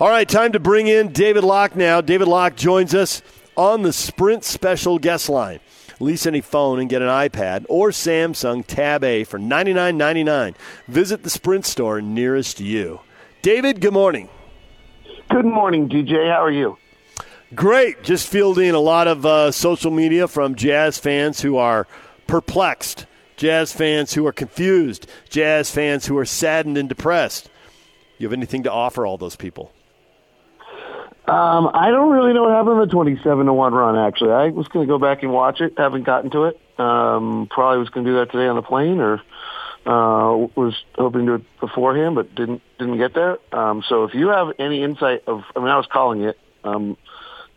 All right, time to bring in David Locke now. David Locke joins us on the Sprint Special Guest Line. Lease any phone and get an iPad or Samsung Tab A for $99.99. Visit the Sprint store nearest you. David, good morning. Good morning, DJ. How are you? Great. Just fielding a lot of uh, social media from Jazz fans who are perplexed, Jazz fans who are confused, Jazz fans who are saddened and depressed. You have anything to offer all those people? Um, I don't really know what happened in the 27 to 1 run, actually. I was going to go back and watch it. Haven't gotten to it. Um, probably was going to do that today on the plane or uh, was hoping to do it beforehand, but didn't didn't get there. Um, so if you have any insight of, I mean, I was calling it. Um,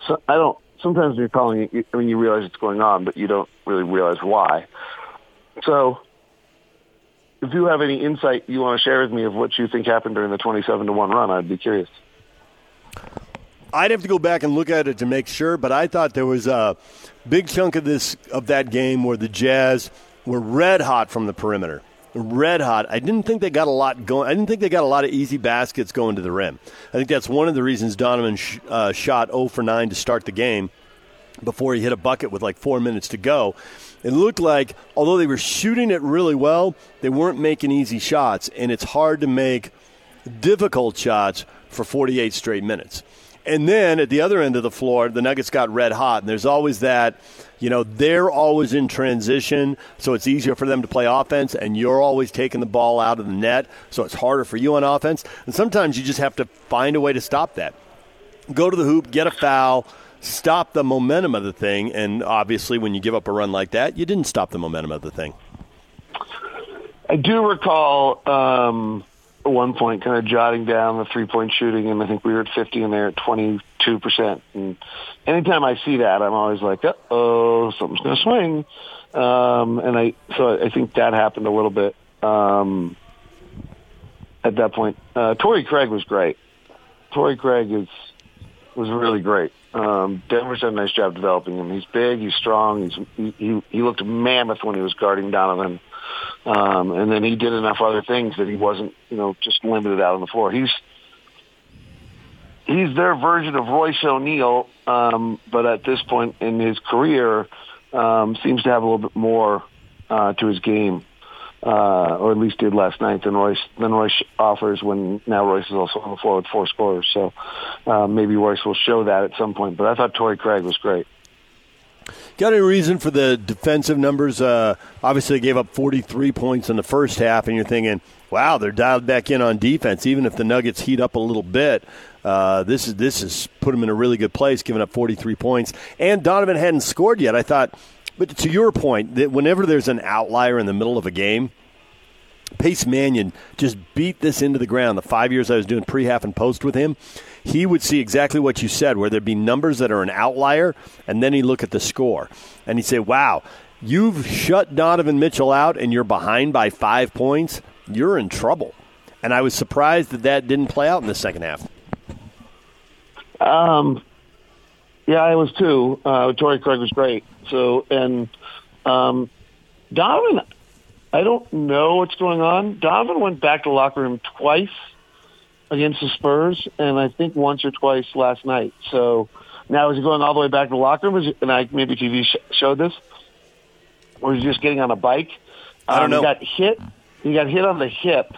so I don't. Sometimes when you're calling it, I mean, you realize it's going on, but you don't really realize why. So if you have any insight you want to share with me of what you think happened during the 27 to 1 run, I'd be curious. I'd have to go back and look at it to make sure, but I thought there was a big chunk of this of that game where the Jazz were red hot from the perimeter. Red hot. I didn't think they got a lot going. I didn't think they got a lot of easy baskets going to the rim. I think that's one of the reasons Donovan sh- uh, shot 0 for 9 to start the game before he hit a bucket with like four minutes to go. It looked like, although they were shooting it really well, they weren't making easy shots, and it's hard to make difficult shots for 48 straight minutes. And then at the other end of the floor, the Nuggets got red hot. And there's always that, you know, they're always in transition, so it's easier for them to play offense, and you're always taking the ball out of the net, so it's harder for you on offense. And sometimes you just have to find a way to stop that. Go to the hoop, get a foul, stop the momentum of the thing. And obviously, when you give up a run like that, you didn't stop the momentum of the thing. I do recall um, at one point kind of jotting down the three point shooting, and I think we were at 50 and they're at 22%. And anytime I see that, I'm always like, oh, something's going to swing. Um, and I, so I think that happened a little bit um, at that point. Uh, Torrey Craig was great. Torrey Craig is was really great. Um, Denver's done a nice job developing him. He's big, he's strong, he's he he, he looked mammoth when he was guarding Donovan. Um, and then he did enough other things that he wasn't, you know, just limited out on the floor. He's he's their version of Royce O'Neale, um, but at this point in his career, um, seems to have a little bit more uh, to his game, uh, or at least did last night than Royce than Royce offers. When now Royce is also on the floor with four scorers, so uh, maybe Royce will show that at some point. But I thought Torrey Craig was great. Got any reason for the defensive numbers? Uh, obviously, they gave up 43 points in the first half, and you're thinking, wow, they're dialed back in on defense. Even if the Nuggets heat up a little bit, uh, this is this has put them in a really good place, giving up 43 points. And Donovan hadn't scored yet. I thought, but to your point, that whenever there's an outlier in the middle of a game, Pace Mannion just beat this into the ground. The five years I was doing pre-half and post with him, he would see exactly what you said, where there'd be numbers that are an outlier, and then he'd look at the score, and he'd say, wow, you've shut Donovan Mitchell out and you're behind by five points, you're in trouble. And I was surprised that that didn't play out in the second half. Um, yeah, I was too. Uh, Torrey Craig was great. So, and um, Donovan, I don't know what's going on. Donovan went back to the locker room twice against the Spurs, and I think once or twice last night. So now is he going all the way back to the locker room? And I maybe TV sh- showed this, or is he just getting on a bike? I don't um, know. He got hit. He got hit on the hip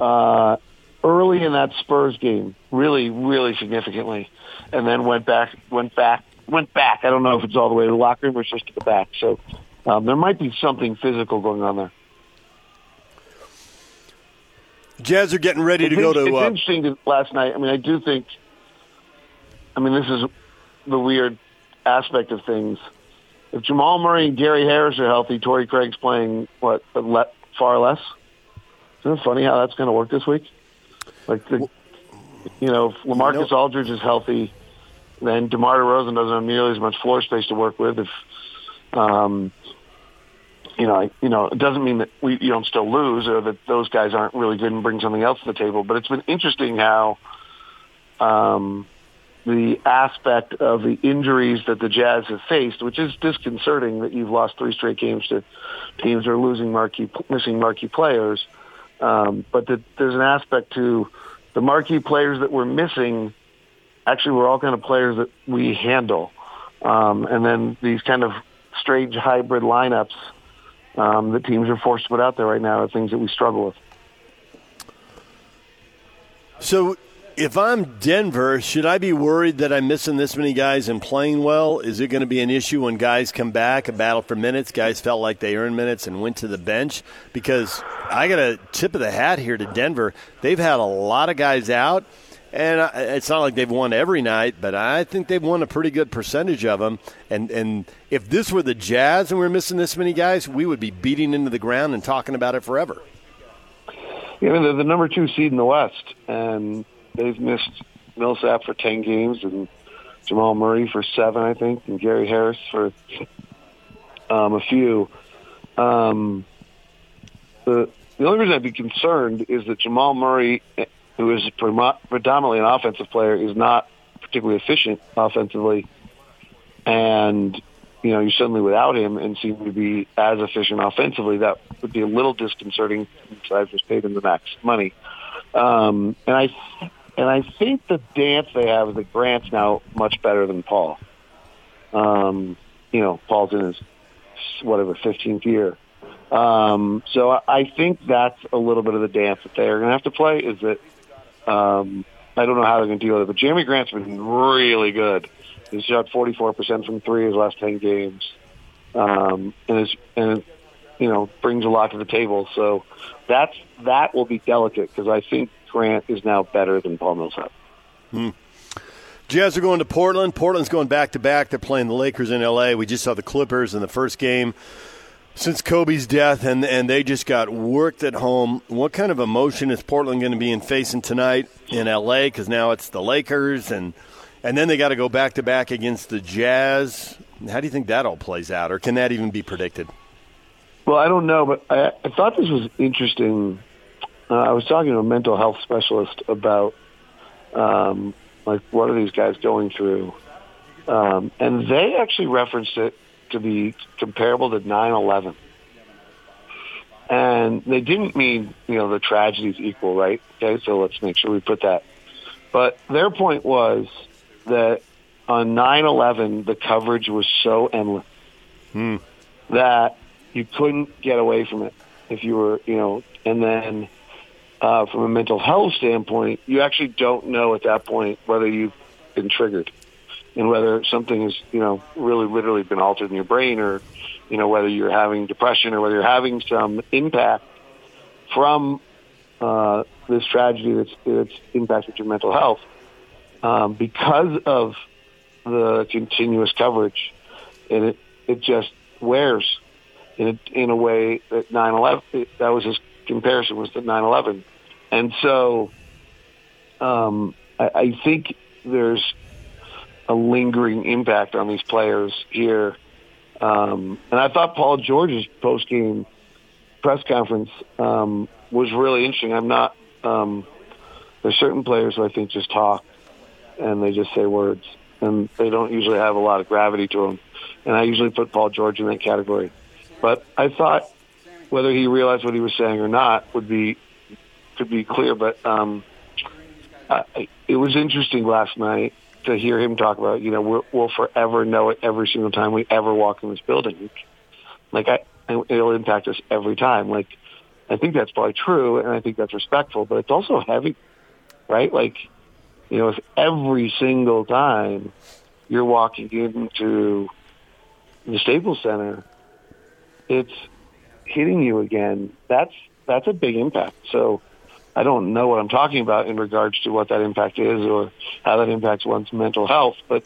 uh, early in that Spurs game, really, really significantly, and then went back, went back, went back. I don't know if it's all the way to the locker room or just to the back. So um, there might be something physical going on there. Jazz are getting ready to go to. it's Uh, interesting last night. I mean, I do think. I mean, this is the weird aspect of things. If Jamal Murray and Gary Harris are healthy, Torrey Craig's playing what le- far less. Isn't it funny how that's going to work this week? Like the, you know, if Lamarcus Aldridge is healthy, then DeMar DeRozan doesn't have nearly as much floor space to work with. If um, you know, you know, it doesn't mean that we you don't still lose or that those guys aren't really good and bring something else to the table. But it's been interesting how um, the aspect of the injuries that the Jazz have faced, which is disconcerting that you've lost three straight games to teams that are losing marquee, missing marquee players. Um, but that there's an aspect to the marquee players that we're missing actually were all kind of players that we handle. Um, and then these kind of strange hybrid lineups um, that teams are forced to put out there right now are things that we struggle with. So, if I'm Denver, should I be worried that I'm missing this many guys and playing well? Is it going to be an issue when guys come back, a battle for minutes? Guys felt like they earned minutes and went to the bench? Because I got a tip of the hat here to Denver. They've had a lot of guys out, and it's not like they've won every night, but I think they've won a pretty good percentage of them. And and if this were the Jazz and we are missing this many guys, we would be beating into the ground and talking about it forever. Mean, they're the number two seed in the West, and they've missed Millsap for ten games and Jamal Murray for seven, I think, and Gary Harris for um, a few. Um, the the only reason I'd be concerned is that Jamal Murray, who is predominantly an offensive player, is not particularly efficient offensively, and you know, you're suddenly without him and seem to be as efficient offensively, that would be a little disconcerting I've just paid him the max money. Um, and I and I think the dance they have is that Grant's now much better than Paul. Um, you know, Paul's in his whatever 15th year. Um, so I think that's a little bit of the dance that they're going to have to play. Is that um, I don't know how they're going to deal with it, but Jerami Grant's been really good. He's shot 44% from three his last 10 games, um, and is and it, you know brings a lot to the table. So that's that will be delicate because I think Grant is now better than Paul Millsap. Hmm. Jazz are going to Portland. Portland's going back to back. They're playing the Lakers in L.A. We just saw the Clippers in the first game since Kobe's death, and and they just got worked at home. What kind of emotion is Portland going to be in facing tonight in L.A. Because now it's the Lakers, and and then they got to go back to back against the Jazz. How do you think that all plays out, or can that even be predicted? Well, I don't know, but I, I thought this was interesting uh, I was talking to a mental health specialist about um, like what are these guys going through, um, and they actually referenced it to be comparable to 9/11. And they didn't mean, you know, the tragedies equal, right? Okay, so let's make sure we put that. But their point was that on 9/11, the coverage was so endless hmm. that you couldn't get away from it if you were, you know, and then uh, from a mental health standpoint, you actually don't know at that point whether you've been triggered and whether something has, you know, really literally been altered in your brain or, you know, whether you're having depression or whether you're having some impact from uh, this tragedy that's, that's impacted your mental health um, because of the continuous coverage. And it, it just wears in a, in a way that 9-11, that was his comparison was to 9/11, and so um, I, I think there's a lingering impact on these players here. Um, and I thought Paul George's post game press conference um, was really interesting. I'm not. Um, there's certain players who I think just talk and they just say words, and they don't usually have a lot of gravity to them. And I usually put Paul George in that category. But I thought whether he realized what he was saying or not would be could be clear. But um, I, it was interesting last night to hear him talk about. You know, we'll, we'll forever know it every single time we ever walk in this building. Like I, it'll impact us every time. Like I think that's probably true, and I think that's respectful. But it's also heavy, right? Like you know, if every single time you're walking into the Staples Center, it's hitting you again, that's that's a big impact. So I don't know what I'm talking about in regards to what that impact is or how that impacts one's mental health, but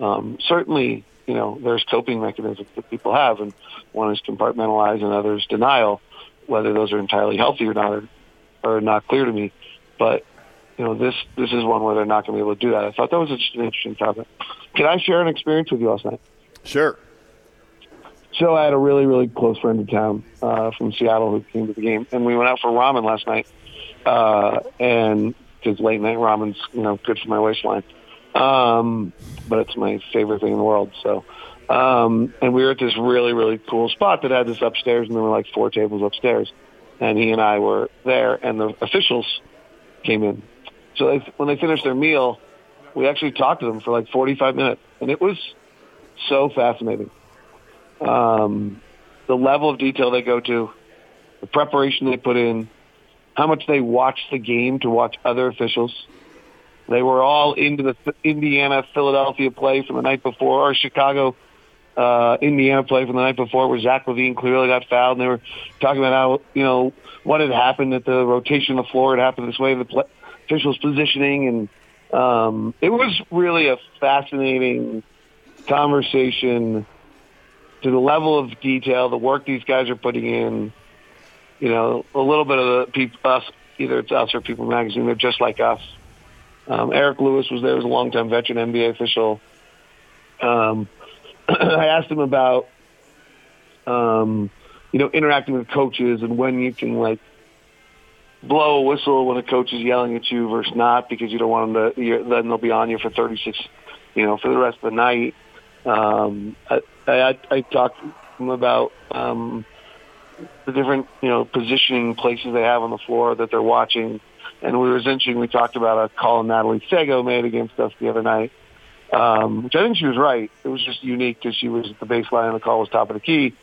um, certainly, you know, there's coping mechanisms that people have, and one is compartmentalize and others denial. Whether those are entirely healthy or not are, are not clear to me, but you know, this this is one where they're not going to be able to do that. I thought that was just an interesting topic. Can I share an experience with you last night? Sure. So I had a really, really close friend in town uh, from Seattle who came to the game, and we went out for ramen last night. Uh, and because late night ramen's you know good for my waistline, um, but it's my favorite thing in the world. So, um, and we were at this really, really cool spot that had this upstairs, and there were like four tables upstairs, and he and I were there, and the officials came in, So they, when they finished their meal, we actually talked to them for like 45 minutes, and it was so fascinating. Um, the level of detail they go to, the preparation they put in, how much they watch the game to watch other officials. They were all into the Indiana Philadelphia play from the night before, or Chicago uh, Indiana play from the night before, where Zach LaVine clearly got fouled, and they were talking about how you know what had happened at the rotation of the floor had happened this way, the play, officials positioning, and um, it was really a fascinating conversation to the level of detail, the work these guys are putting in. You know, a little bit of the people, us, either it's us or People Magazine. They're just like us. Um, Eric Lewis was there, was a longtime veteran NBA official. Um, I asked him about, um, you know, interacting with coaches and when you can like blow a whistle when a coach is yelling at you versus not because you don't want them to. You're, then they'll be on you for 36, you know, for the rest of the night. Um, I, I, I talked to him about um, the different, you know, positioning places they have on the floor that they're watching. And we was interesting. We talked about a call Natalie Sago made against us the other night, um, which I think she was right. It was just unique because she was at the baseline and the call was top of the key.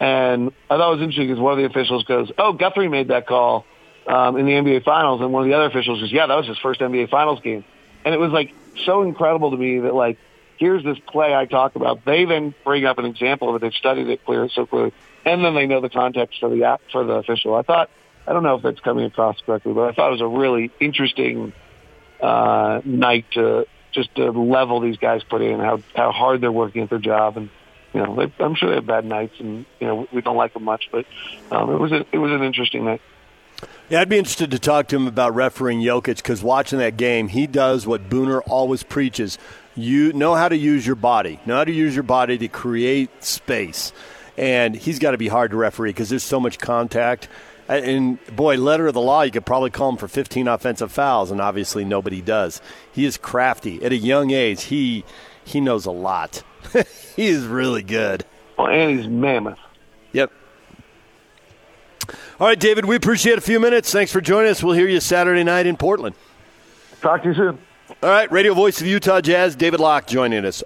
And I thought it was interesting because one of the officials goes, "Oh, Guthrie made that call um, in the NBA Finals," and one of the other officials goes, "Yeah, that was his first NBA Finals game." And it was like so incredible to me that like here's this play I talk about. They then bring up an example of it. They've studied it clear so clearly, and then they know the context for the app for the official. I thought I don't know if that's coming across correctly, but I thought it was a really interesting uh, night to just to level these guys put in how how hard they're working at their job and. You know, they, I'm sure they have bad nights, and you know we don't like them much, but um, it was a, it was an interesting night. Yeah, I'd be interested to talk to him about refereeing Jokic because watching that game, he does what Booner always preaches: you know how to use your body, know how to use your body to create space. And he's got to be hard to referee because there's so much contact. And boy, letter of the law, you could probably call him for 15 offensive fouls, and obviously nobody does. He is crafty at a young age. He he knows a lot. he is really good. Well, and he's mammoth. Yep. All right, David, we appreciate a few minutes. Thanks for joining us. We'll hear you Saturday night in Portland. Talk to you soon. All right, radio voice of Utah Jazz, David Locke joining us.